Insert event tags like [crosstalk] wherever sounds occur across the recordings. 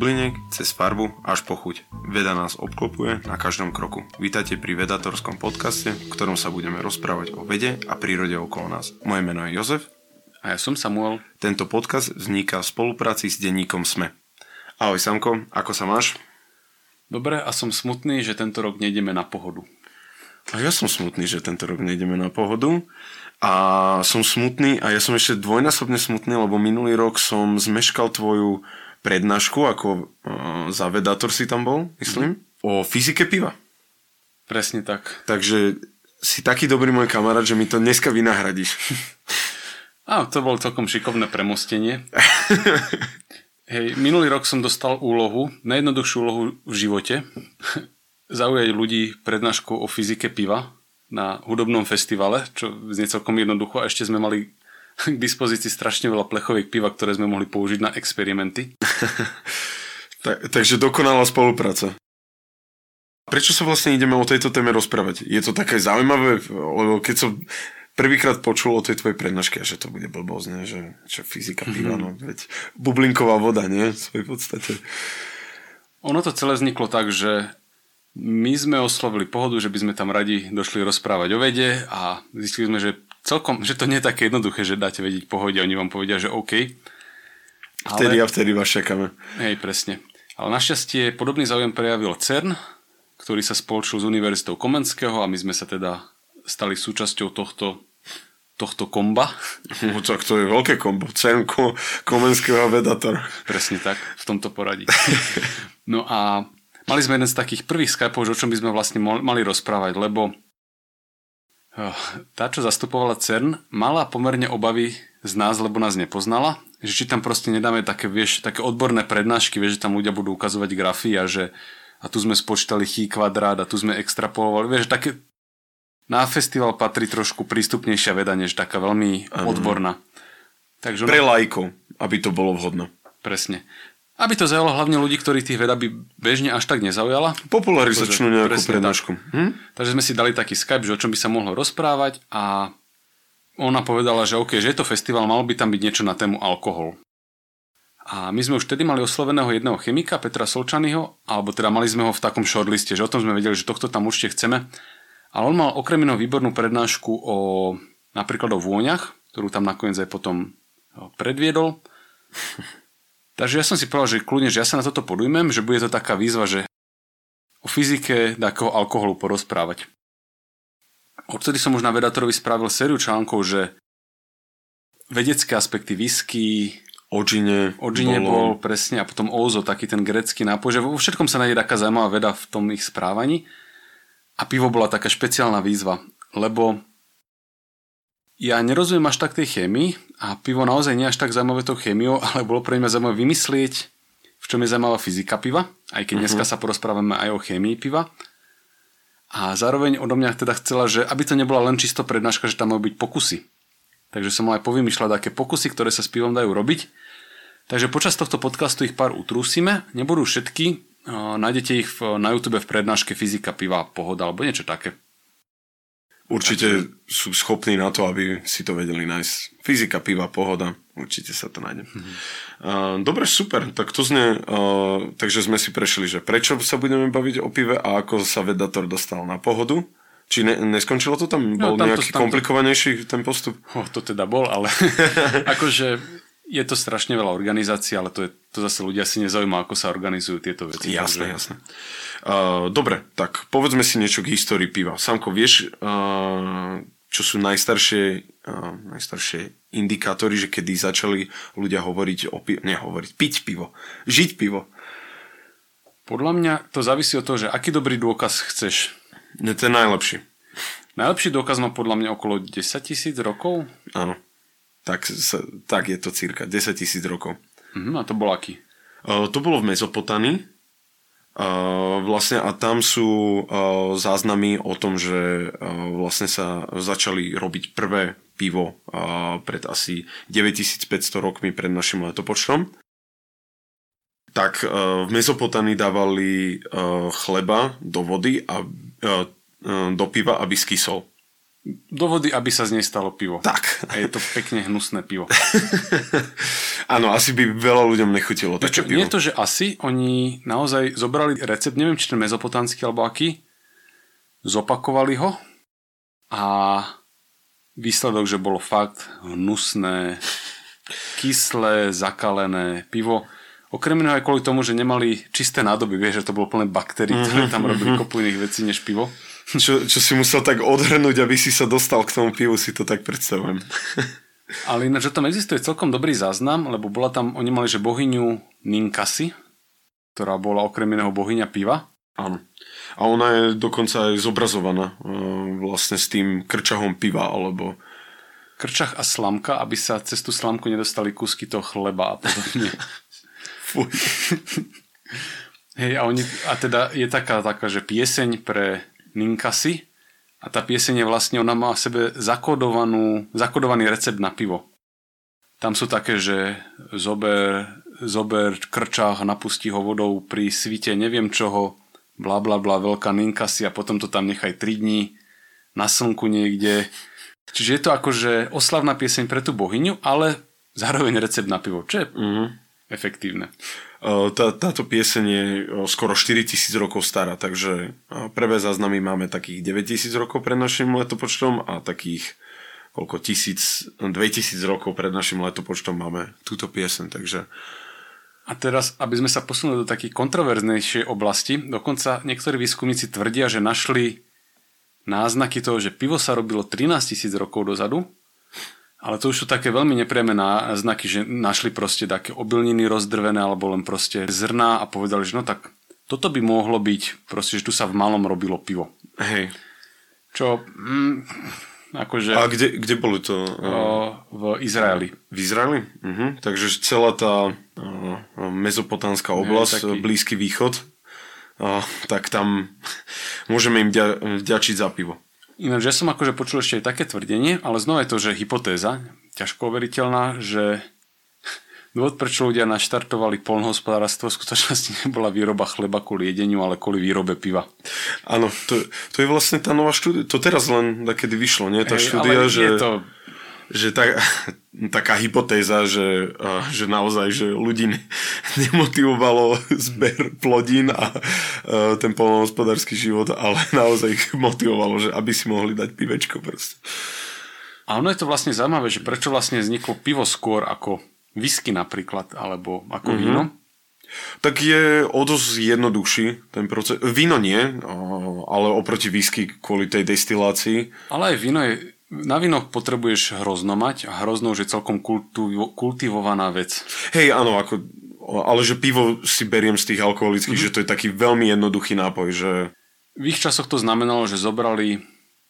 bubliniek, cez farbu až po chuť. Veda nás obklopuje na každom kroku. Vítajte pri vedatorskom podcaste, v ktorom sa budeme rozprávať o vede a prírode okolo nás. Moje meno je Jozef. A ja som Samuel. Tento podcast vzniká v spolupráci s denníkom SME. Ahoj Samko, ako sa máš? Dobre a som smutný, že tento rok nejdeme na pohodu. A ja som smutný, že tento rok nejdeme na pohodu. A som smutný a ja som ešte dvojnásobne smutný, lebo minulý rok som zmeškal tvoju prednášku, ako uh, zavedátor si tam bol, myslím, mm. o fyzike piva. Presne tak. Takže si taký dobrý môj kamarát, že mi to dneska vynahradíš. [laughs] Á, to bol celkom šikovné premostenie. [laughs] Hej, minulý rok som dostal úlohu, najjednoduchšiu úlohu v živote, [laughs] zaujať ľudí prednášku o fyzike piva na hudobnom festivale, čo znie celkom jednoducho a ešte sme mali k dispozícii strašne veľa plechoviek piva, ktoré sme mohli použiť na experimenty. [laughs] tak, takže dokonalá spolupráca. Prečo sa vlastne ideme o tejto téme rozprávať? Je to také zaujímavé, lebo keď som prvýkrát počul o tej tvojej prednáške, že to bude blbosť, ne? že čo fyzika piva, mm-hmm. no veď bublinková voda, nie? V svojej podstate. Ono to celé vzniklo tak, že my sme oslovili pohodu, že by sme tam radi došli rozprávať o vede a zistili sme, že celkom, že to nie je také jednoduché, že dáte vedieť pohode a oni vám povedia, že OK. Ale... Vtedy a vtedy vás čakáme. Hej, presne. Ale našťastie podobný záujem prejavil CERN, ktorý sa spoločil s Univerzitou Komenského a my sme sa teda stali súčasťou tohto tohto komba. No, tak to je veľké kombo. CERN, Komenského a Vedator. Presne tak, v tomto poradí. No a mali sme jeden z takých prvých Skypeov, o čom by sme vlastne mali rozprávať, lebo tá, čo zastupovala CERN, mala pomerne obavy z nás, lebo nás nepoznala, že či tam proste nedáme také, vieš, také odborné prednášky, vieš, že tam ľudia budú ukazovať grafy a že a tu sme spočítali chi kvadrát a tu sme extrapolovali, vieš, také na festival patrí trošku prístupnejšia veda, než taká veľmi odborná. Takže Pre lajkov, aby to bolo vhodné. Presne. Aby to zaujalo hlavne ľudí, ktorí tých veda by bežne až tak nezaujala. Popularizačnú nejakú prednášku. Hm? Takže sme si dali taký Skype, že o čom by sa mohlo rozprávať a ona povedala, že OK, že je to festival, malo by tam byť niečo na tému alkohol. A my sme už vtedy mali osloveného jedného chemika, Petra Solčanyho, alebo teda mali sme ho v takom shortliste, že o tom sme vedeli, že tohto tam určite chceme. Ale on mal okrem iného výbornú prednášku o napríklad o vôňach, ktorú tam nakoniec aj potom predviedol. [laughs] Takže ja som si povedal, že kľudne, že ja sa na toto podujmem, že bude to taká výzva, že o fyzike takého alkoholu porozprávať. Odtedy som už na Vedatorovi spravil sériu článkov, že vedecké aspekty whisky, Ožine, Ožine bol presne a potom Ozo, taký ten grecký nápoj, že vo všetkom sa nájde taká zaujímavá veda v tom ich správaní. A pivo bola taká špeciálna výzva, lebo ja nerozumiem až tak tej chémii a pivo naozaj nie až tak zaujímavé tou chémiou, [laughs] ale bolo pre mňa zaujímavé vymyslieť, v čom je zaujímavá fyzika piva, aj keď uh-huh. dneska sa porozprávame aj o chémii piva. A zároveň odo mňa teda chcela, že aby to nebola len čisto prednáška, že tam majú byť pokusy. Takže som mal aj povymýšľať také pokusy, ktoré sa s pivom dajú robiť. Takže počas tohto podcastu ich pár utrúsime. Nebudú všetky, nájdete ich na YouTube v prednáške Fyzika piva pohoda alebo niečo také. Určite sú schopní na to, aby si to vedeli nájsť. Fyzika, piva, pohoda, určite sa to nájde. Mm-hmm. Uh, dobre, super, tak to znie, uh, takže sme si prešli, že prečo sa budeme baviť o pive a ako sa Vedator dostal na pohodu. Či ne, neskončilo to tam? No, bol tam nejaký to, tam komplikovanejší ten postup? Oh, to teda bol, ale [laughs] akože je to strašne veľa organizácií, ale to, je, to zase ľudia si nezaujíma, ako sa organizujú tieto veci. Jasné, takže... jasné. Uh, dobre, tak povedzme si niečo k histórii piva. Samko, vieš, uh, čo sú najstaršie, uh, najstaršie indikátory, že kedy začali ľudia hovoriť o pivo, nehovoriť, piť pivo, žiť pivo? Podľa mňa to závisí od toho, že aký dobrý dôkaz chceš. Ne, je najlepší. Najlepší dôkaz má podľa mňa okolo 10 tisíc rokov. Áno. Tak, tak je to cirka 10 tisíc rokov. Mhm, a to bol aký? Uh, to bolo v Mezopotánii Vlastne a tam sú uh, záznamy o tom, že uh, vlastne sa začali robiť prvé pivo pred asi 9500 rokmi pred našim letopočtom. Tak v Mezopotánii dávali chleba do vody a do piva, aby skysol. Do vody, aby sa z nej stalo pivo. Tak. A je to pekne hnusné pivo. [laughs] Áno, asi by veľa ľuďom nechutilo také Čo, pivo. nie to, že asi oni naozaj zobrali recept, neviem, či ten mezopotánsky alebo aký, zopakovali ho a výsledok, že bolo fakt hnusné, kyslé, zakalené pivo. Okrem iného aj kvôli tomu, že nemali čisté nádoby, vieš, že to bolo plné baktérií, ktoré tam robili kopu iných vecí než pivo. Čo, čo si musel tak odhrnúť, aby si sa dostal k tomu pivu, si to tak predstavujem. Ale ináč, že tam existuje celkom dobrý záznam, lebo bola tam, oni mali, že bohyňu Ninkasi, ktorá bola okrem iného bohyňa piva. Áno. A ona je dokonca aj zobrazovaná e, vlastne s tým krčahom piva, alebo Krčach a slamka, aby sa cez tú slamku nedostali kúsky toho chleba a podobne. [laughs] fuj. Hej, a, oni, a teda je taká, taká, že pieseň pre Ninkasi a tá pieseň je vlastne, ona má v sebe zakodovanú, zakodovaný recept na pivo. Tam sú také, že zober, zober krčách napustí ho vodou pri svite neviem čoho, bla bla bla, veľká Ninkasi a potom to tam nechaj 3 dní na slnku niekde. Čiže je to akože oslavná pieseň pre tú bohyňu, ale zároveň recept na pivo, čo je Mhm. efektívne. E, Tá, táto pieseň je e, skoro 4000 rokov stará, takže e, prvé záznamy máme takých 9000 rokov pred našim letopočtom a takých koľko tisíc, 2000 rokov pred našim letopočtom máme túto pieseň, takže A teraz, aby sme sa posunuli do takej kontroverznejšej oblasti, dokonca niektorí výskumníci tvrdia, že našli náznaky toho, že pivo sa robilo 13 tisíc rokov dozadu, ale to už sú také veľmi nepriame náznaky, že našli proste také obilniny rozdrvené alebo len proste zrná a povedali, že no tak toto by mohlo byť proste, že tu sa v malom robilo pivo. hej. Čo, mm, akože A kde, kde boli to? O, v Izraeli. V Izraeli? Mhm. Takže celá tá uh, mezopotánska oblasť, taký- Blízky východ, uh, tak tam [laughs] môžeme im vďa, vďačiť za pivo. Ináč, ja som akože počul ešte aj také tvrdenie, ale znova je to, že hypotéza, ťažko overiteľná, že [laughs] dôvod, prečo ľudia naštartovali polnohospodárstvo, v skutočnosti [laughs] nebola výroba chleba kvôli jedeniu, ale kvôli výrobe piva. Áno, to, to je vlastne tá nová štúdia. To teraz len kedy vyšlo, nie? Tá Hej, štúdia, ale že, je to, že tá, taká hypotéza, že, že naozaj, že ľudí ne- nemotivovalo zber plodín a, ten polnohospodársky život, ale naozaj ich motivovalo, že aby si mohli dať pivečko proste. a ono je to vlastne zaujímavé, že prečo vlastne vzniklo pivo skôr ako whisky napríklad, alebo ako mm-hmm. víno. Tak je o dosť jednoduchší ten proces. Víno nie, ale oproti whisky kvôli tej destilácii. Ale aj víno je, na vínoch potrebuješ hrozno mať a hrozno už je celkom kultu, kultivovaná vec. Hej, áno, ako, ale že pivo si beriem z tých alkoholických, mm-hmm. že to je taký veľmi jednoduchý nápoj, že V ich časoch to znamenalo, že zobrali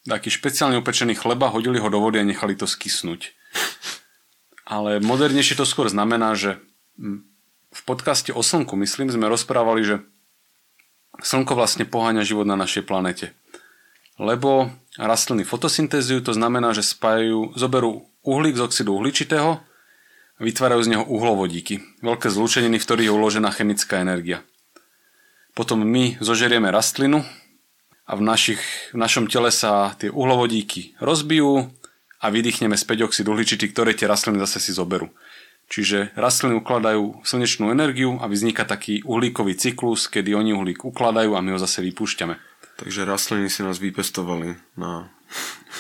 taký špeciálne upečený chleba, hodili ho do vody a nechali to skysnúť. Ale modernejšie to skôr znamená, že v podcaste o Slnku, myslím, sme rozprávali, že Slnko vlastne poháňa život na našej planete. Lebo rastliny fotosyntézujú, to znamená, že spájajú, zoberú uhlík z oxidu uhličitého a vytvárajú z neho uhlovodíky. Veľké zlúčeniny, v ktorých je uložená chemická energia. Potom my zožerieme rastlinu a v, našich, v našom tele sa tie uhlovodíky rozbijú a vydýchneme späť oxid uhličitý, ktoré tie rastliny zase si zoberú. Čiže rastliny ukladajú slnečnú energiu a vzniká taký uhlíkový cyklus, kedy oni uhlík ukladajú a my ho zase vypúšťame. Takže rastliny si nás vypestovali na... [laughs]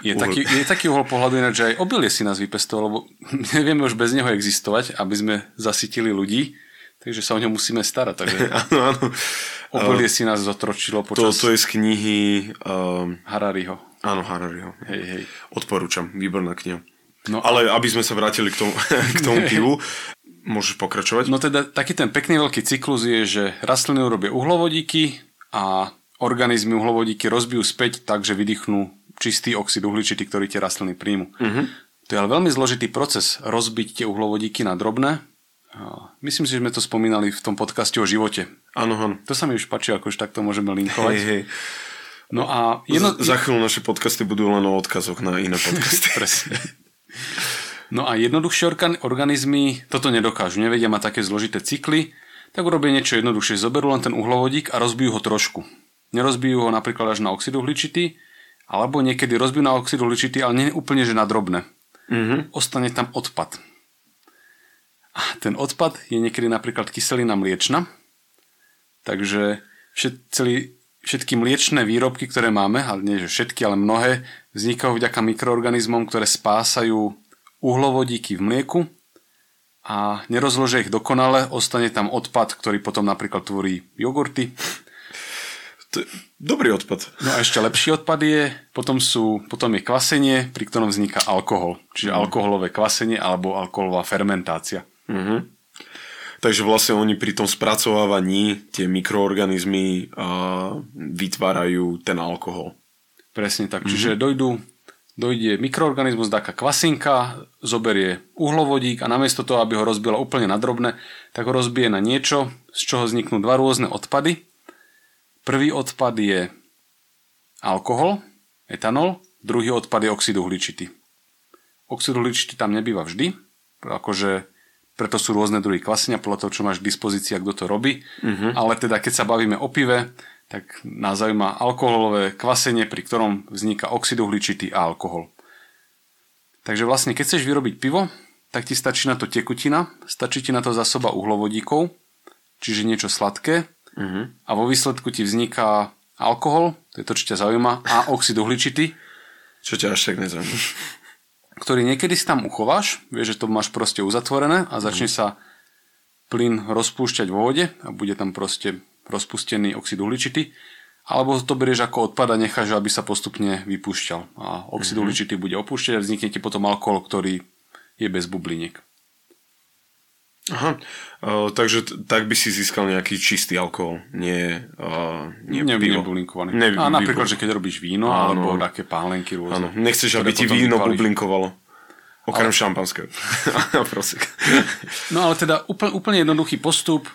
Je Uhol. taký, je taký uhol pohľadu ináč, že aj obilie si nás vypestovalo, lebo [laughs] nevieme už bez neho existovať, aby sme zasytili ľudí, takže sa o ňo musíme starať. Takže [laughs] áno, áno. obilie si nás zotročilo To, počas to je z knihy... Um, Harariho. áno, Harariho. Hej, hej. Odporúčam, výborná kniha. No, Ale aby sme sa vrátili k tomu, k tomu pivu, môžeš pokračovať? No teda taký ten pekný veľký cyklus je, že rastliny urobia uhlovodíky a organizmy uhlovodíky rozbijú späť tak, že vydýchnú čistý oxid uhličitý, ktorý tie rastliny príjmu. Uh-huh. To je ale veľmi zložitý proces rozbiť tie uhlovodíky na drobné. Myslím si, že sme to spomínali v tom podcaste o živote. Áno, áno. To sa mi už páči, ako už takto môžeme linkovať. Hej, hej. No a Jedno... jedno... Za chvíľu naše podcasty budú len o odkazoch na iné podcasty. [laughs] Presne. No a jednoduchšie organ- organizmy toto nedokážu, nevedia mať také zložité cykly, tak urobia niečo jednoduchšie. Zoberú len ten uhlovodík a rozbijú ho trošku. Nerozbijú ho napríklad až na oxid uhličitý, alebo niekedy rozbijú na oxid uhličitý, ale nie úplne, že na drobné. Mm-hmm. Ostane tam odpad. A ten odpad je niekedy napríklad kyselina mliečna, takže všet, celý, všetky mliečné výrobky, ktoré máme, ale nie že všetky, ale mnohé, vznikajú vďaka mikroorganizmom, ktoré spásajú uhlovodíky v mlieku a nerozložia ich dokonale, ostane tam odpad, ktorý potom napríklad tvorí jogurty. To je dobrý odpad. No a ešte lepší odpad je, potom, sú, potom je kvasenie, pri ktorom vzniká alkohol. Čiže mm. alkoholové kvasenie alebo alkoholová fermentácia. Mm-hmm. Takže vlastne oni pri tom spracovávaní tie mikroorganizmy uh, vytvárajú ten alkohol. Presne tak. Mm-hmm. Čiže dojdú dojde mikroorganizmus, taká kvasinka, zoberie uhlovodík a namiesto toho, aby ho rozbila úplne na drobné, tak ho rozbije na niečo, z čoho vzniknú dva rôzne odpady. Prvý odpad je alkohol, etanol, druhý odpad je oxid uhličitý. Oxid uhličitý tam nebýva vždy, akože preto sú rôzne druhy kvasenia, podľa toho, čo máš k dispozícii a kto to robí. Uh-huh. Ale teda, keď sa bavíme o pive, tak nás zaujíma alkoholové kvasenie, pri ktorom vzniká oxid uhličitý a alkohol. Takže vlastne, keď chceš vyrobiť pivo, tak ti stačí na to tekutina, stačí ti na to zásoba uhlovodíkov, čiže niečo sladké uh-huh. a vo výsledku ti vzniká alkohol, to je to, čo ťa zaujíma, a oxid uhličitý. Čo ťa až tak nezaujíma [laughs] ktorý niekedy si tam uchováš, vieš, že to máš proste uzatvorené a začne sa plyn rozpúšťať vo vode a bude tam proste rozpustený oxid uhličitý, alebo to berieš ako odpad a necháš, aby sa postupne vypúšťal. A oxid mm-hmm. uhličitý bude opúšťať a vznikne ti potom alkohol, ktorý je bez bubliniek. Aha, uh, takže t- tak by si získal nejaký čistý alkohol, nie, uh, nie ne, pivo. Nebublinkovaný. Ne, a napríklad, že keď robíš víno, áno, alebo také pálenky rôzne. Áno, nechceš, aby ti víno vypališ. bublinkovalo. Okrem ale... šampanského. [laughs] no ale teda úplne, úplne jednoduchý postup.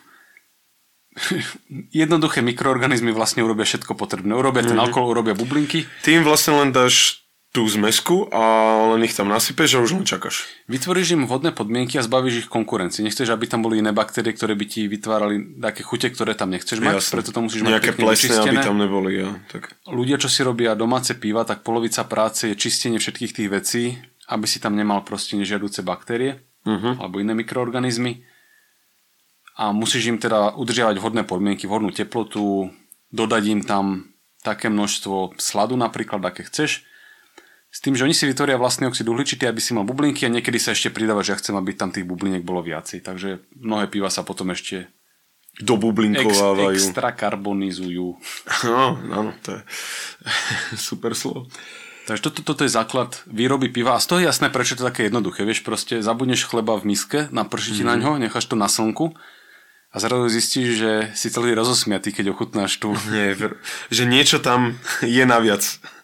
[laughs] Jednoduché mikroorganizmy vlastne urobia všetko potrebné. Urobia ten mm-hmm. alkohol, urobia bublinky. Ty im vlastne len dáš tú zmesku a len ich tam nasypeš a už len čakáš. Vytvoríš im vhodné podmienky a zbavíš ich konkurencii. Nechceš, aby tam boli iné baktérie, ktoré by ti vytvárali také chute, ktoré tam nechceš mať, Jasne. preto to musíš Nejaké mať plesne, aby tam neboli. Ja. Tak. Ľudia, čo si robia domáce piva, tak polovica práce je čistenie všetkých tých vecí, aby si tam nemal proste nežiaduce baktérie uh-huh. alebo iné mikroorganizmy. A musíš im teda udržiavať vhodné podmienky, vhodnú teplotu, dodať im tam také množstvo sladu napríklad, aké chceš s tým, že oni si vytvoria vlastný oxid uhličitý, aby si mal bublinky a niekedy sa ešte pridáva, že ja chcem, aby tam tých bubliniek bolo viacej. Takže mnohé piva sa potom ešte dobublinkovávajú. Ex, extra karbonizujú. [laughs] No, áno, to je [laughs] super slovo. Takže toto, toto je základ výroby piva a z toho je jasné, prečo je to také jednoduché. Vieš, proste zabudneš chleba v miske, naprší ti mm. na ňo, necháš to na slnku a zrazu zistíš, že si celý rozosmiatý, keď ochutnáš tu. Nie, že niečo tam je naviac. [laughs]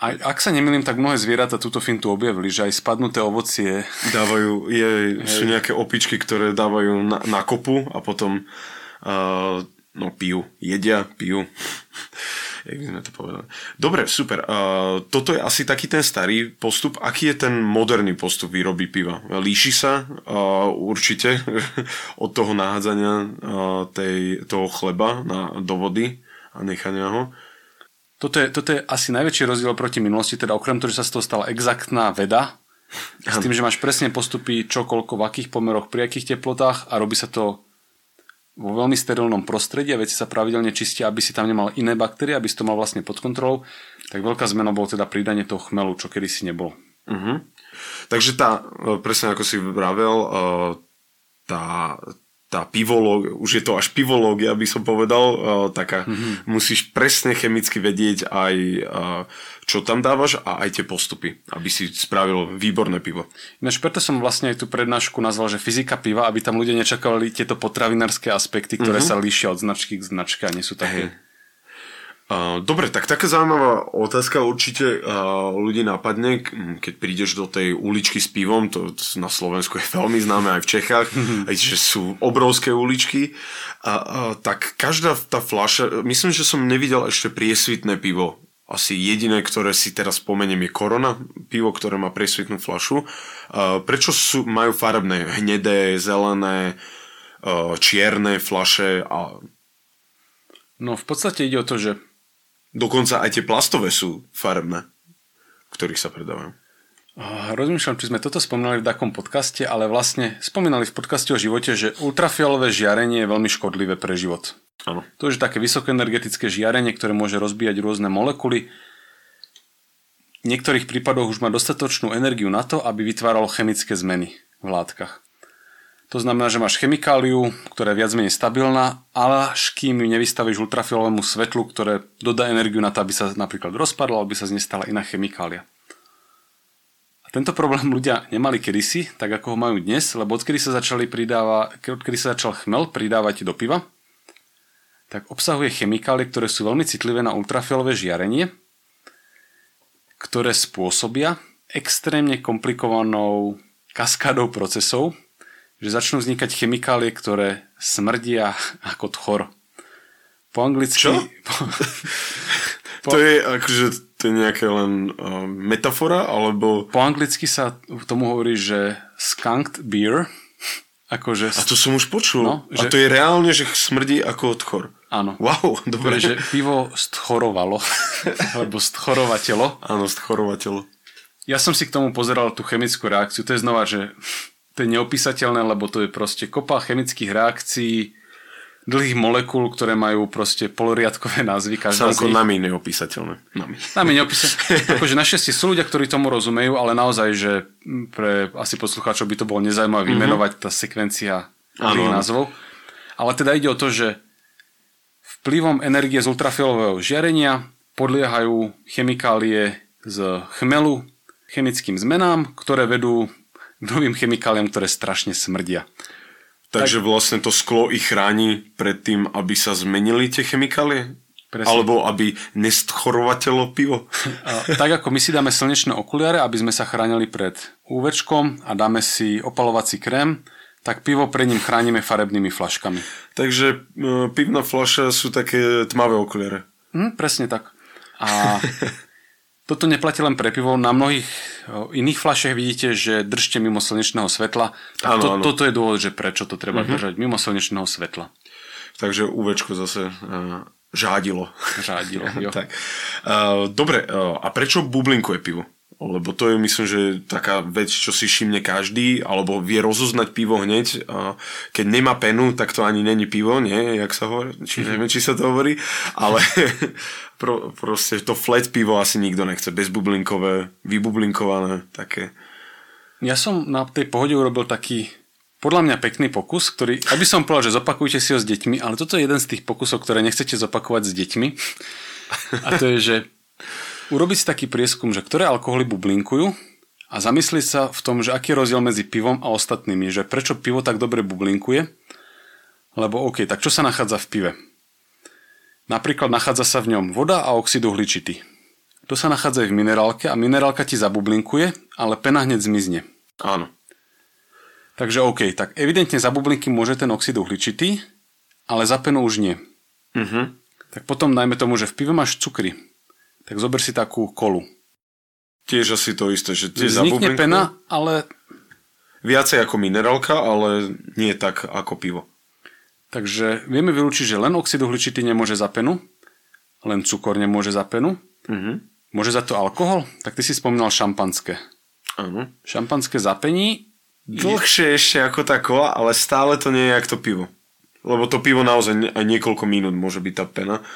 A ak sa nemýlim, tak mnohé zvieratá túto fintu objavili, že aj spadnuté ovocie... Dávajú, je, sú nejaké opičky, ktoré dávajú na, na kopu a potom uh, no pijú, jedia, pijú. [laughs] Jak by sme to povedali. Dobre, super. Uh, toto je asi taký ten starý postup. Aký je ten moderný postup výroby piva? Líši sa uh, určite [laughs] od toho nahádzania uh, tej, toho chleba na, do vody a nechania ho. Toto je, toto je asi najväčší rozdiel proti minulosti, teda okrem toho, že sa z toho stala exaktná veda, s tým, že máš presne postupy čo, koľko, v akých pomeroch, pri akých teplotách a robí sa to vo veľmi sterilnom prostredí a veci sa pravidelne čistia, aby si tam nemal iné baktérie, aby si to mal vlastne pod kontrolou. Tak veľká zmena bolo teda pridanie toho chmelu, čo kedy si nebolo. Uh-huh. Takže tá, e, presne ako si vravel, e, tá, tá pivológ, už je to až pivológia, by som povedal, uh, taká, mm-hmm. musíš presne chemicky vedieť aj uh, čo tam dávaš a aj tie postupy, aby si spravil výborné pivo. Ináč preto som vlastne aj tú prednášku nazval, že fyzika piva, aby tam ľudia nečakali tieto potravinárske aspekty, ktoré mm-hmm. sa líšia od značky k značke a nie sú také... Hey Dobre, tak taká zaujímavá otázka určite ľudí napadne, keď prídeš do tej uličky s pivom, to, na Slovensku je [laughs] veľmi známe aj v Čechách, aj že sú obrovské uličky, a, a, tak každá tá fľaša, myslím, že som nevidel ešte priesvitné pivo. Asi jediné, ktoré si teraz spomeniem je Korona, pivo, ktoré má priesvitnú fľašu. A, prečo sú, majú farebné, hnedé, zelené, čierne fľaše? A... No v podstate ide o to, že Dokonca aj tie plastové sú farebné, ktorých sa predávajú. Rozmýšľam, či sme toto spomínali v takom podcaste, ale vlastne spomínali v podcaste o živote, že ultrafialové žiarenie je veľmi škodlivé pre život. Áno. To je také vysokoenergetické žiarenie, ktoré môže rozbíjať rôzne molekuly. V niektorých prípadoch už má dostatočnú energiu na to, aby vytváralo chemické zmeny v látkach. To znamená, že máš chemikáliu, ktorá je viac menej stabilná, ale až kým ju nevystavíš ultrafialovému svetlu, ktoré dodá energiu na to, aby sa napríklad rozpadla, aby sa z nej stala iná chemikália. Tento problém ľudia nemali kedysi, tak ako ho majú dnes, lebo odkedy sa, začali pridáva, odkedy sa začal chmel pridávať do piva, tak obsahuje chemikálie, ktoré sú veľmi citlivé na ultrafialové žiarenie, ktoré spôsobia extrémne komplikovanou kaskádou procesov, že začnú vznikať chemikálie, ktoré smrdia ako tchor. Po anglicky... Čo? [laughs] Po, to je akože to je nejaká len uh, metafora, alebo... Po anglicky sa tomu hovorí, že skunked beer. Akože... A to som už počul. No, že... A to je reálne, že smrdí ako odchor. Áno. Wow, dobre. Že pivo stchorovalo, [laughs] alebo stchorovateľo. Áno, stchorovateľo. Ja som si k tomu pozeral tú chemickú reakciu. To je znova, že to je neopísateľné, lebo to je proste kopa chemických reakcií, dlhých molekúl, ktoré majú proste poloriadkové názvy. Každá Samko, nami neopísateľné. Nami. Nami neopísateľné. [laughs] akože našťastie sú ľudia, ktorí tomu rozumejú, ale naozaj, že pre asi poslucháčov by to bolo nezaujímavé mm-hmm. vymenovať tá sekvencia tých názvov. Ale teda ide o to, že vplyvom energie z ultrafialového žiarenia podliehajú chemikálie z chmelu chemickým zmenám, ktoré vedú novým chemikáliám, ktoré strašne smrdia. Takže tak... vlastne to sklo ich chráni pred tým, aby sa zmenili tie chemikálie? Presne. Alebo aby nestchorovateľo pivo? [laughs] A, tak ako my si dáme slnečné okuliare, aby sme sa chránili pred úvečkom a dáme si opalovací krém, tak pivo pred ním chránime farebnými flaškami. Takže e, pivná flaša sú také tmavé okuliare. Hm, presne tak. A [laughs] Toto neplatí len pre pivo. Na mnohých iných fľašiach vidíte, že držte mimo slnečného svetla. Tak ano, to, ano. Toto je dôvod, že prečo to treba uh-huh. držať mimo slnečného svetla. Takže UVčko zase uh, žádilo. Žádilo, [laughs] jo. tak. Uh, dobre, uh, a prečo bublinkuje pivo? Lebo to je myslím, že taká vec, čo si všimne každý, alebo vie rozoznať pivo hneď. Keď nemá penu, tak to ani není pivo, nie? Jak sa hovorí? Či neviem, či sa to hovorí. Ale [laughs] pro, proste to flat pivo asi nikto nechce. Bezbublinkové, vybublinkované, také. Ja som na tej pohode urobil taký podľa mňa pekný pokus, ktorý, aby som povedal, že zopakujte si ho s deťmi, ale toto je jeden z tých pokusov, ktoré nechcete zopakovať s deťmi. A to je, že urobiť si taký prieskum, že ktoré alkoholy bublinkujú a zamyslieť sa v tom, že aký je rozdiel medzi pivom a ostatnými, že prečo pivo tak dobre bublinkuje, lebo OK, tak čo sa nachádza v pive? Napríklad nachádza sa v ňom voda a oxid uhličitý. To sa nachádza aj v minerálke a minerálka ti zabublinkuje, ale pena hneď zmizne. Áno. Takže OK, tak evidentne za bublinky môže ten oxid uhličitý, ale za penu už nie. Uh-huh. Tak potom dajme tomu, že v pive máš cukry tak zober si takú kolu. Tiež asi to isté, že tie Vznikne pena, ale... Viacej ako minerálka, ale nie tak ako pivo. Takže vieme vylúčiť, že len oxid uhličitý nemôže za penu, len cukor nemôže za penu. Uh-huh. Môže za to alkohol? Tak ty si spomínal šampanské. Áno. Šampanské zapení. Dlhšie ešte ako tá kola, ale stále to nie je ako to pivo. Lebo to pivo naozaj aj niekoľko minút môže byť tá pena.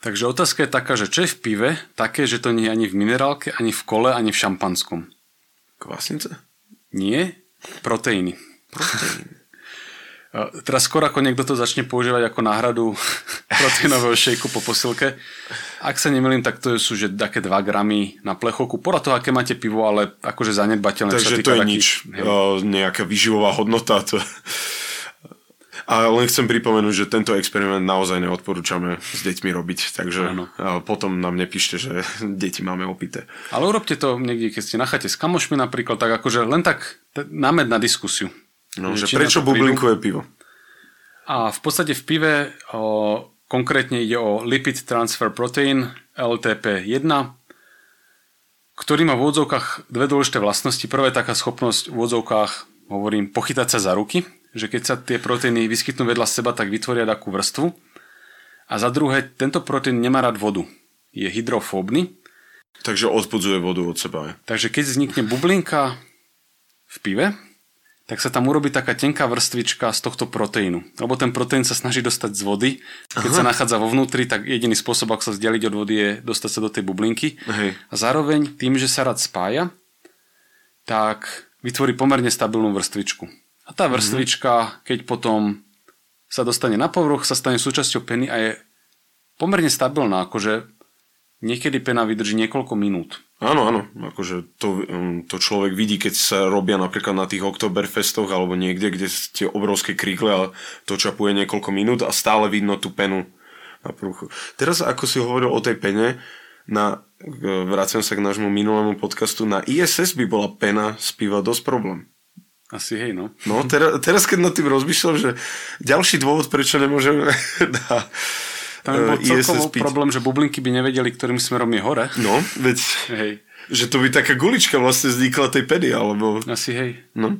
Takže otázka je taká, že čo je v pive také, že to nie je ani v minerálke, ani v kole, ani v šampanskom? Kvasnice? Nie, proteíny. Proteíny. [laughs] Teraz skôr ako niekto to začne používať ako náhradu [laughs] proteínového šejku po posilke. Ak sa nemýlim, tak to sú že také 2 gramy na plechovku. Podľa toho, aké máte pivo, ale akože zanedbateľné. Takže to je nič. Hej. nejaká výživová hodnota. To... A len chcem pripomenúť, že tento experiment naozaj neodporúčame s deťmi robiť, takže ano. potom nám nepíšte, že [laughs] deti máme opité. Ale urobte to niekde, keď ste na chate s kamošmi napríklad, tak akože len tak námed na diskusiu. No, že prečo bublinkuje pivo? A v podstate v pive o, konkrétne ide o lipid transfer protein LTP1, ktorý má v úvodzovkách dve dôležité vlastnosti. Prvá je taká schopnosť v úvodzovkách, hovorím, pochytať sa za ruky, že keď sa tie proteíny vyskytnú vedľa seba, tak vytvoria takú vrstvu. A za druhé, tento proteín nemá rád vodu. je hydrofóbny, Takže odpudzuje vodu od seba. takže keď vznikne bublinka v pive, tak sa tam urobí taká tenká vrstvička z tohto proteínu. Lebo ten proteín sa snaží dostať z vody. Keď Aha. sa nachádza vo vnútri, tak jediný spôsob, ako sa vzdialiť od vody, je dostať sa do tej bublinky. Hej. A zároveň tým, že sa rád spája, tak vytvorí pomerne stabilnú vrstvičku. A tá vrstvička, keď potom sa dostane na povrch, sa stane súčasťou peny a je pomerne stabilná, akože niekedy pena vydrží niekoľko minút. Áno, áno, akože to, um, to človek vidí, keď sa robia napríklad na tých Oktoberfestoch alebo niekde, kde tie obrovské kríkle a to čapuje niekoľko minút a stále vidno tú penu na prúchu. Teraz, ako si hovoril o tej pene, na, e, vraciam sa k nášmu minulému podcastu, na ISS by bola pena z piva dosť problém. Asi hej, no. No, teraz, teraz keď nad tým rozmýšľam, že ďalší dôvod, prečo nemôžeme [laughs] na Tam by bol e, ISS celkovo problém, že bublinky by nevedeli, ktorým smerom je hore. No, veď, Hej, že to by taká gulička vlastne vznikla tej pedy, alebo... asi hej. No,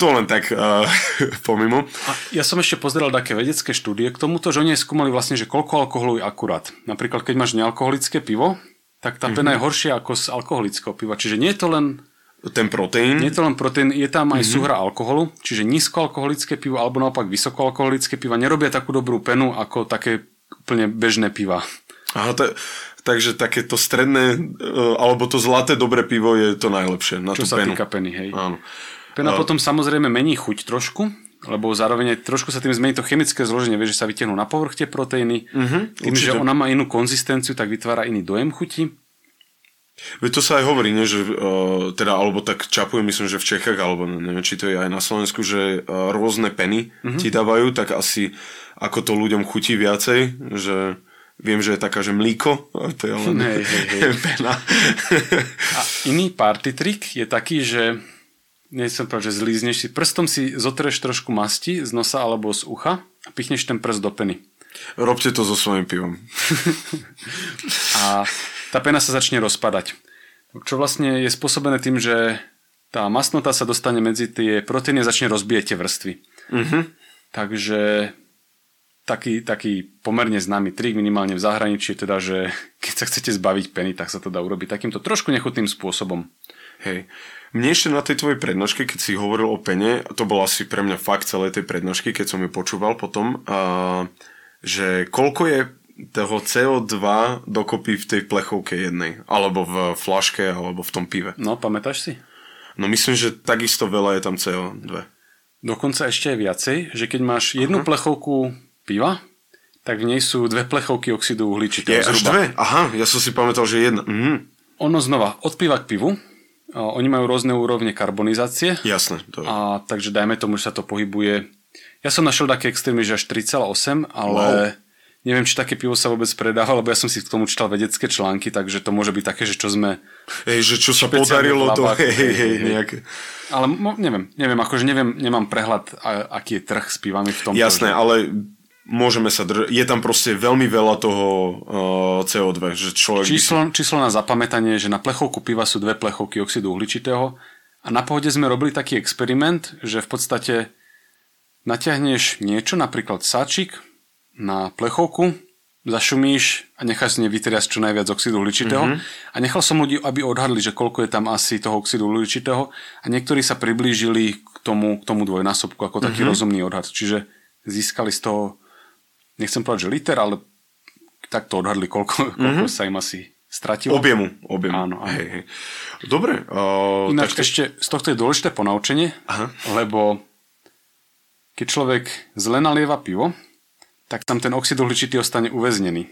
to len tak uh, [laughs] pomimo. A ja som ešte pozeral také vedecké štúdie k tomuto, že oni skúmali vlastne, že koľko alkoholu je akurát. Napríklad, keď máš nealkoholické pivo, tak tá pena je horšia ako z alkoholického piva. Čiže nie je to len, Ten proteín. nie je to len proteín, je tam aj súhra alkoholu, čiže nízkoalkoholické pivo alebo naopak vysokoalkoholické piva nerobia takú dobrú penu ako také úplne bežné piva. Aha, to, takže takéto stredné, uh, alebo to zlaté dobré pivo je to najlepšie na Čo tú sa penu. týka peny, hej. Áno. Pena potom samozrejme mení chuť trošku, lebo zároveň aj trošku sa tým zmení to chemické zloženie, vieš, že sa vytiahnú na povrch tie proteíny. Mhm, tým, že určite. ona má inú konzistenciu, tak vytvára iný dojem chuti. Veď to sa aj hovorí, nie, že, uh, teda, alebo tak čapujem, myslím, že v Čechách, alebo neviem, či to je aj na Slovensku, že uh, rôzne peny Mhm. ti dávajú, tak asi ako to ľuďom chutí viacej, že viem, že je taká, že mlíko, a to je len Hej, hej, hej. [laughs] pena. A iný party trick je taký, že nechcem povedať, že zlízneš si, prstom si zotreš trošku masti z nosa alebo z ucha a pichneš ten prst do peny. Robte to so svojím pivom. [laughs] A tá pena sa začne rozpadať. Čo vlastne je spôsobené tým, že tá masnota sa dostane medzi tie proteíny a začne rozbíjať tie vrstvy. Mhm. Takže taký, taký pomerne známy trik minimálne v zahraničí teda, že keď sa chcete zbaviť peny, tak sa to dá urobiť takýmto trošku nechutným spôsobom. Hej. Mne ešte na tej tvojej prednožke, keď si hovoril o pene, to bolo asi pre mňa fakt celej tej prednožky, keď som ju počúval potom, a, že koľko je toho CO2 dokopy v tej plechovke jednej, alebo v flaške, alebo v tom pive. No, pamätáš si? No myslím, že takisto veľa je tam CO2. Dokonca ešte viacej, že keď máš jednu plechovku piva, tak v nej sú dve plechovky oxidu Je uhličitého až zhruba. dve? Aha, ja som si pamätal, že jedna. Mhm. Ono znova, od piva k pivu, oni majú rôzne úrovne karbonizácie, Jasné. To... a takže dajme tomu, že sa to pohybuje. Ja som našiel také extrémy, že až 3,8, ale neviem, či také pivo sa vôbec predáva, lebo ja som si k tomu čítal vedecké články, takže to môže byť také, že čo sme... Hej, že čo sa podarilo, to hej, hej, hej, nejaké... Ale mo, neviem, neviem, akože neviem, nemám prehľad, a, aký je trh s pivami v tomto. Jasné, že- ale môžeme sa držať. Je tam proste veľmi veľa toho uh, CO2, že človek... by Číslo, číslo na zapamätanie, že na plechovku piva sú dve plechovky oxidu uhličitého a na pohode sme robili taký experiment, že v podstate natiahneš niečo, napríklad sáčik na plechovku, zašumíš a necháš z nej vytriasť čo najviac oxidu uhličitého mm-hmm. a nechal som ľudí, aby odhadli, že koľko je tam asi toho oxidu uhličitého a niektorí sa priblížili k tomu, k tomu dvojnásobku ako taký mm-hmm. rozumný odhad. Čiže získali z toho, nechcem povedať, že liter, ale tak to odhadli, koľko, [laughs] koľko mm-hmm. sa im asi stratilo. Objemu, objemu. Áno, áno. Hej, hej. Dobre. Uh, Ináč tak ešte z tohto je dôležité ponaučenie, Aha. lebo keď človek zle nalieva pivo, tak tam ten oxid uhličitý ostane uväznený.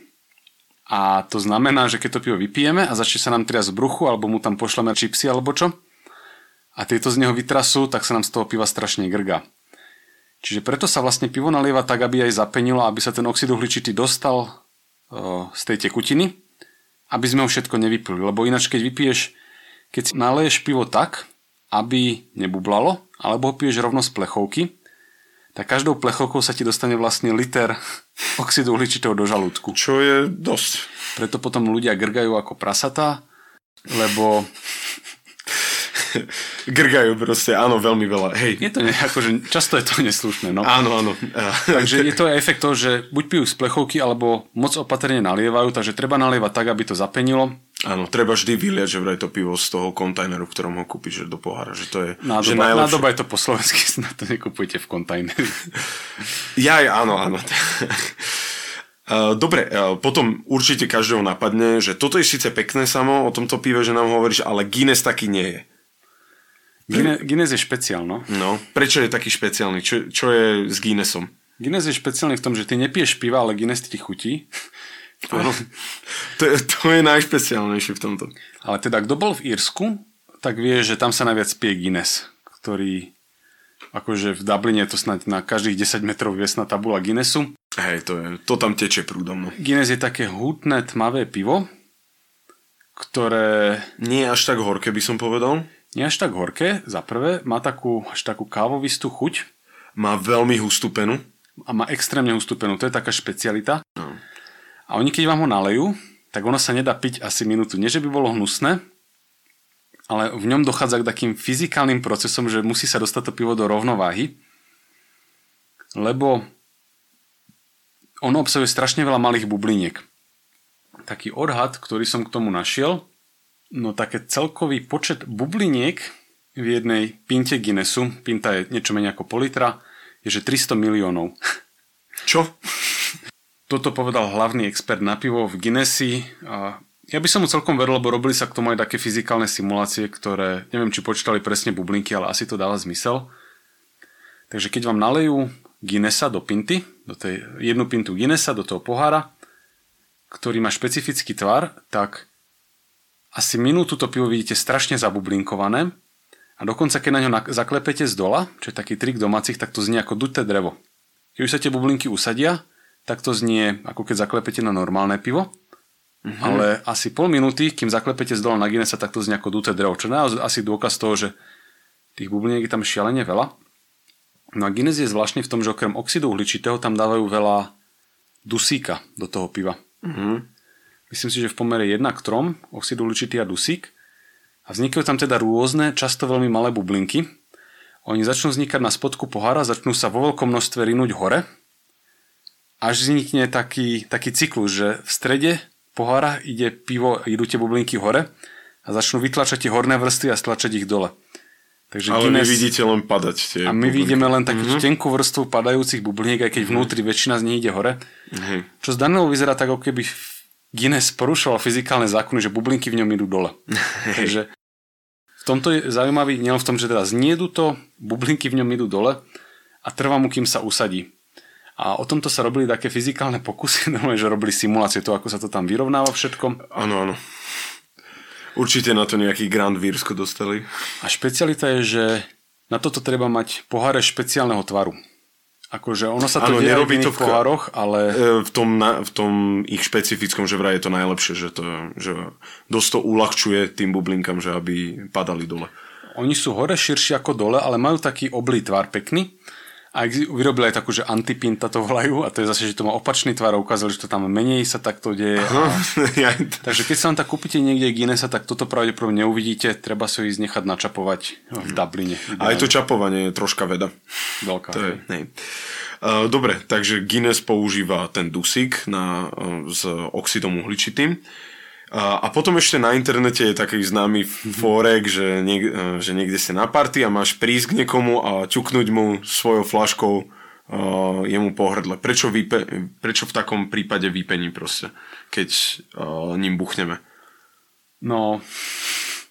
A to znamená, že keď to pivo vypijeme a začne sa nám triasť v bruchu, alebo mu tam pošleme čipsy alebo čo, a tieto z neho vytrasú, tak sa nám z toho piva strašne grga. Čiže preto sa vlastne pivo nalieva tak, aby aj zapenilo, aby sa ten oxid uhličitý dostal o, z tej tekutiny, aby sme ho všetko nevypili. Lebo ináč, keď vypiješ, keď si naleješ pivo tak, aby nebublalo, alebo ho piješ rovno z plechovky, tak každou plechovkou sa ti dostane vlastne liter [laughs] oxidu uhličitého do žalúdku. Čo je dosť. Preto potom ľudia grgajú ako prasatá, lebo grgajú proste, áno, veľmi veľa. Hej. Je to ne, akože, často je to neslušné, no. Áno, áno. Takže je to aj efekt toho, že buď pijú z plechovky, alebo moc opatrne nalievajú, takže treba nalievať tak, aby to zapenilo. Áno, treba vždy vyliať, že vraj to pivo z toho kontajneru, v ktorom ho kúpiš, do pohára, že to je nádoba, že najlepšie. Nádoba je to po slovensky, [laughs] na to nekupujete v kontajneri. Ja, áno, áno. [laughs] Dobre, potom určite každého napadne, že toto je síce pekné samo o tomto pive, že nám hovoríš, ale Guinness taký nie je. Guinness, Guinness je špeciál, no. No, prečo je taký špeciálny? Čo, čo je s Guinnessom? Guinness je špeciálny v tom, že ty nepiješ piva, ale Guinness ti chutí. [laughs] Áno. To je, to je najšpeciálnejšie v tomto. Ale teda, kto bol v Írsku, tak vie, že tam sa najviac pije Guinness, ktorý akože v Dubline je to snáď na každých 10 metrov viesna tabula Guinnessu. Hej, to, je, to tam teče prúdom. No. Guinness je také hutné, tmavé pivo, ktoré... Nie až tak horké, by som povedal. Nie až tak horké, za prvé. Má takú, až takú kávovistú chuť. Má veľmi hustú penu. A má extrémne hustú penu, to je taká špecialita. No. A oni keď vám ho nalejú, tak ono sa nedá piť asi minútu. Nie, že by bolo hnusné, ale v ňom dochádza k takým fyzikálnym procesom, že musí sa dostať to pivo do rovnováhy, lebo ono obsahuje strašne veľa malých bubliniek. Taký odhad, ktorý som k tomu našiel, no také celkový počet bubliniek v jednej pinte Guinnessu, pinta je niečo menej ako pol litra, je že 300 miliónov. [laughs] Čo? Toto povedal hlavný expert na pivo v Guinnessy a ja by som mu celkom veril, lebo robili sa k tomu aj také fyzikálne simulácie, ktoré, neviem, či počítali presne bublinky, ale asi to dáva zmysel. Takže keď vám nalejú Guinnessa do pinty, do tej jednu pintu Guinnessa, do toho pohára, ktorý má špecifický tvar, tak asi minútu to pivo vidíte strašne zabublinkované a dokonca keď na ňo zaklepete z dola, čo je taký trik domácich, tak to znie ako duté drevo. Keď už sa tie bublinky usadia, tak to znie ako keď zaklepete na normálne pivo, mm-hmm. ale asi pol minúty, kým zaklepete z dola na Guinnessa, tak to znie ako duté drevo, čo je asi dôkaz toho, že tých bubliniek je tam šialene veľa. No a Guinness je zvláštny v tom, že okrem oxidu uhličitého tam dávajú veľa dusíka do toho piva. Mm-hmm. Myslím si, že v pomere 1 k 3 oxid uhličitý a dusík. A vznikajú tam teda rôzne, často veľmi malé bublinky. Oni začnú vznikať na spodku pohára, začnú sa vo veľkom množstve rinúť hore. Až vznikne taký, taký cyklus, že v strede pohára ide pivo, idú tie bublinky hore a začnú vytlačať tie horné vrstvy a stlačať ich dole. Takže Ale Guinness... vy vidíte len padať tie A my bubliny. vidíme len takú mm-hmm. tenkú vrstvu padajúcich bubliniek, aj keď mm-hmm. vnútri väčšina z nich ide hore. Mm-hmm. Čo z Danielov vyzerá tak, ako keby Guinness porušoval fyzikálne zákony, že bublinky v ňom idú dole. [laughs] Takže v tomto je zaujímavý nielen v tom, že teda zniedu to, bublinky v ňom idú dole a trvá mu, kým sa usadí. A o tomto sa robili také fyzikálne pokusy, [laughs] že robili simulácie toho, ako sa to tam vyrovnáva všetko. Áno, áno. Určite na to nejaký Grand Vírsko dostali. A špecialita je, že na toto treba mať poháre špeciálneho tvaru. Akože ono sa to ano, deje v to v pohároch, ale... E, v tom, na, v tom ich špecifickom, že vraj je to najlepšie, že, to, že dosť to uľahčuje tým bublinkám, že aby padali dole. Oni sú hore širšie ako dole, ale majú taký oblý tvar pekný a vyrobili aj takú, že antipinta to volajú a to je zase, že to má opačný tvar a ukázali, že to tam menej sa takto deje. A... [laughs] Takže keď sa vám tak kúpite niekde Guinnessa, tak toto pravdepodobne neuvidíte, treba si ho ísť nechať načapovať v Dubline. A aj to čapovanie je troška veda. Veľká. To je, nej. Dobre, takže Guinness používa ten dusík na, s oxidom uhličitým. A, a potom ešte na internete je taký známy fórek, že, niek, e, že niekde si na party a máš prísť k niekomu a čuknúť mu svojou flaškou uh, jemu pohrdle. Prečo, vype, prečo v takom prípade vypení proste, keď uh, ním buchneme? No,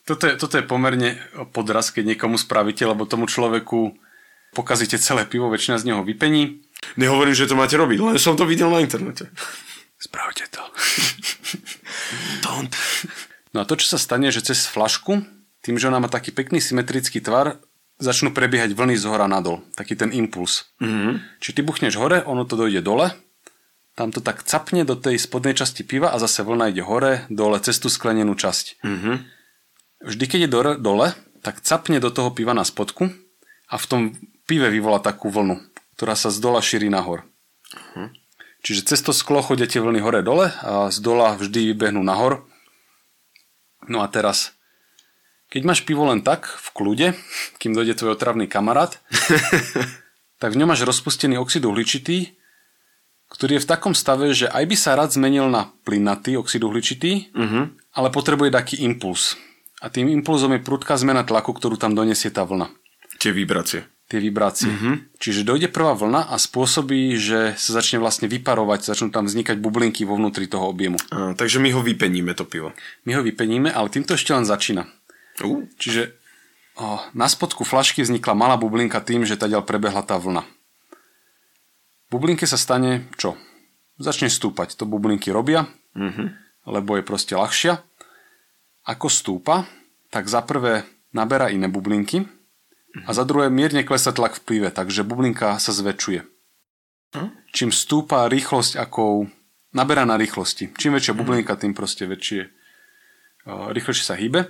toto je, toto je pomerne podraz, keď niekomu spravíte, lebo tomu človeku pokazíte celé pivo, väčšina z neho vypení. Nehovorím, že to máte robiť, len som to videl na internete. Spravte to. [laughs] Don't. No a to, čo sa stane, že cez flašku, tým, že ona má taký pekný symetrický tvar, začnú prebiehať vlny z hora nadol. Taký ten impuls. Mm-hmm. Čiže ty buchneš hore, ono to dojde dole, tam to tak capne do tej spodnej časti piva a zase vlna ide hore, dole, cez tú sklenenú časť. Mm-hmm. Vždy, keď je dole, dole, tak capne do toho piva na spodku a v tom pive vyvolá takú vlnu, ktorá sa z dola šíri nahor. Uh-huh. Čiže cez to sklo chodia tie vlny hore-dole a z dola vždy vybehnú nahor. No a teraz keď máš pivo len tak, v kľude, kým dojde tvoj otravný kamarát, [laughs] tak v ňom máš rozpustený oxid uhličitý, ktorý je v takom stave, že aj by sa rád zmenil na plynatý oxid uhličitý, uh-huh. ale potrebuje taký impuls. A tým impulzom je prudká zmena tlaku, ktorú tam donesie tá vlna. Tie vibrácie. Tie vibrácie. Uh-huh. Čiže dojde prvá vlna a spôsobí, že sa začne vlastne vyparovať, začnú tam vznikať bublinky vo vnútri toho objemu. A, takže my ho vypeníme, to pivo. My ho vypeníme, ale týmto ešte len začína. Uh. Čiže o, na spodku flašky vznikla malá bublinka tým, že ďal prebehla tá vlna. Bublinke sa stane čo? Začne stúpať. To bublinky robia, uh-huh. lebo je proste ľahšia. Ako stúpa, tak za prvé naberá iné bublinky. A za druhé mierne klesa tlak v plive, takže bublinka sa zväčšuje. Uh-huh. Čím stúpa rýchlosť, akou naberá na rýchlosti. Čím väčšia bublinka, tým proste väčšie, rýchlejšie sa hýbe.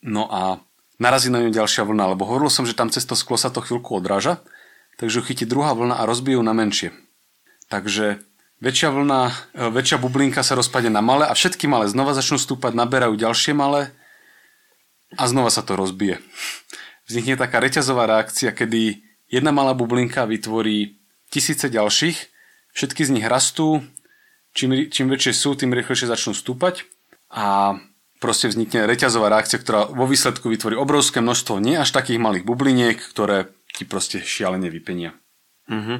No a narazí na ňu ďalšia vlna, lebo hovoril som, že tam cez to sklo sa to chvíľku odráža takže ju chytí druhá vlna a rozbijú na menšie. Takže väčšia vlna, e, väčšia bublinka sa rozpadne na malé a všetky malé znova začnú stúpať, naberajú ďalšie malé a znova sa to rozbije. Vznikne taká reťazová reakcia, kedy jedna malá bublinka vytvorí tisíce ďalších, všetky z nich rastú, čím, čím väčšie sú, tým rýchlejšie začnú stúpať a proste vznikne reťazová reakcia, ktorá vo výsledku vytvorí obrovské množstvo nie až takých malých bubliniek, ktoré ti proste šialene vypenia. Mm-hmm.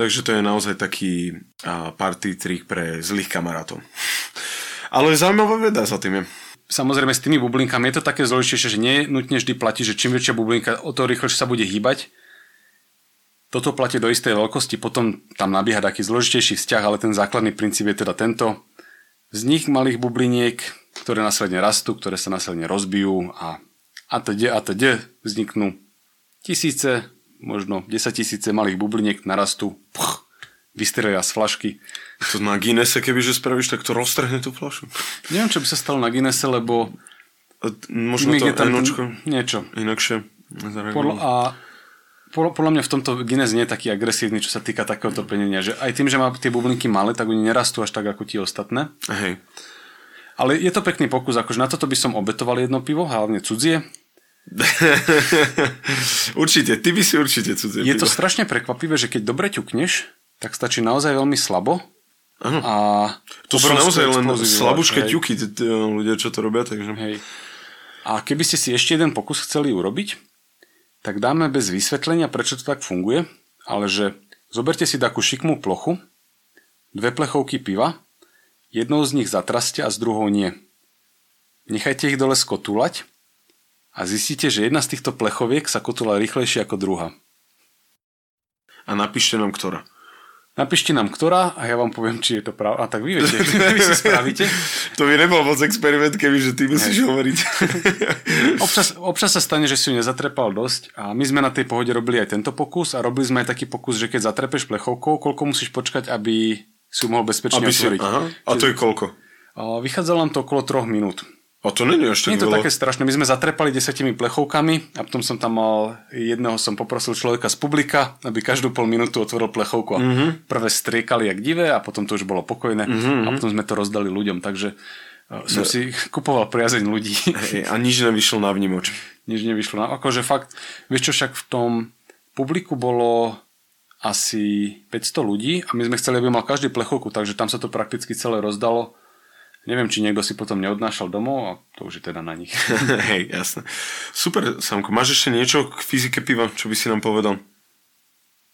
Takže to je naozaj taký uh, party trik pre zlých kamarátov. [laughs] Ale zaujímavá veda za tým je. Samozrejme s tými bublinkami je to také zložitejšie, že nie nutne vždy platí, že čím väčšia bublinka, o to rýchlejšie sa bude hýbať. Toto platí do istej veľkosti, potom tam nabieha taký zložitejší vzťah, ale ten základný princíp je teda tento. Vznik malých bubliniek, ktoré následne rastú, ktoré sa následne rozbijú a a teď, a teď vzniknú tisíce, možno 10 tisíce malých bubliniek narastú, puch, vystrelia z flašky. To na Guinnesse, kebyže spravíš, tak to roztrhne tú flašu. Neviem, čo by sa stalo na Guinnesse, lebo... A možno to tam enočko, niečo. inakšie Podľa, a podľa, podľa mňa v tomto Guinness nie je taký agresívny, čo sa týka takéhoto penenia. Že aj tým, že má tie bublinky malé, tak oni nerastú až tak ako tie ostatné. Hej. Ale je to pekný pokus, akože na toto by som obetoval jedno pivo, hlavne cudzie, [laughs] určite, ty by si určite cudzie Je to strašne prekvapivé, že keď dobre ťukneš, tak stačí naozaj veľmi slabo. Ano. A to sú naozaj len slabúčke ťuky, ľudia, čo to robia. Takže... Hej. A keby ste si ešte jeden pokus chceli urobiť, tak dáme bez vysvetlenia, prečo to tak funguje, ale že zoberte si takú šikmú plochu, dve plechovky piva, jednou z nich zatraste a s druhou nie. Nechajte ich dole skotúľať a zistíte, že jedna z týchto plechoviek sa kotula rýchlejšie ako druhá. A napíšte nám, ktorá. Napíšte nám, ktorá a ja vám poviem, či je to pravda. A tak vy viete, [laughs] vy si spravíte. to by nebol moc experiment, keby že ty musíš hovoriť. [laughs] občas, občas sa stane, že si ju nezatrepal dosť a my sme na tej pohode robili aj tento pokus a robili sme aj taký pokus, že keď zatrepeš plechovkou, koľko musíš počkať, aby si ju mohol bezpečne aby otvoriť. Si, aha. A to je koľko? Vychádzalo nám to okolo troch minút. A to není ešte Nie je to veľa. také strašné. My sme zatrepali desetimi plechovkami a potom som tam mal, jedného som poprosil človeka z publika, aby každú pol minútu otvoril plechovku a mm-hmm. prvé striekali jak divé a potom to už bolo pokojné mm-hmm. a potom sme to rozdali ľuďom. Takže uh, som no. si [laughs] kupoval priazeň ľudí. Hey, a nič nevyšlo na vnímoč. nič nevyšlo na... Akože fakt, vieš čo, však v tom publiku bolo asi 500 ľudí a my sme chceli, aby mal každý plechovku, takže tam sa to prakticky celé rozdalo Neviem, či niekto si potom neodnášal domov a to už je teda na nich. [laughs] Hej, jasné. Super, Samko. Máš ešte niečo k fyzike piva, čo by si nám povedal?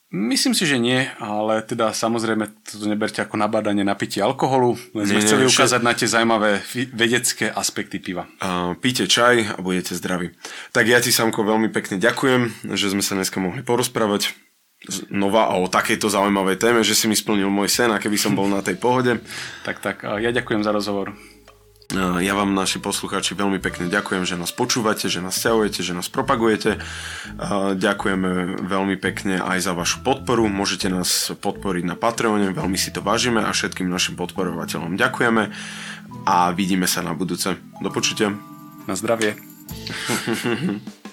Myslím si, že nie, ale teda samozrejme toto neberte ako nabádanie na pitie alkoholu, len sme chceli nie, ukázať na tie zaujímavé vedecké aspekty piva. Uh, píte čaj a budete zdraví. Tak ja ti, Samko, veľmi pekne ďakujem, že sme sa dneska mohli porozprávať znova o takejto zaujímavej téme, že si mi splnil môj sen a keby som bol na tej pohode. [laughs] Tak, tak, ja ďakujem za rozhovor. Ja vám, naši poslucháči, veľmi pekne ďakujem, že nás počúvate, že nás ťahujete, že nás propagujete. Ďakujeme veľmi pekne aj za vašu podporu. Môžete nás podporiť na Patreone, veľmi si to vážime a všetkým našim podporovateľom ďakujeme a vidíme sa na budúce. Do počutia. Na zdravie. [laughs]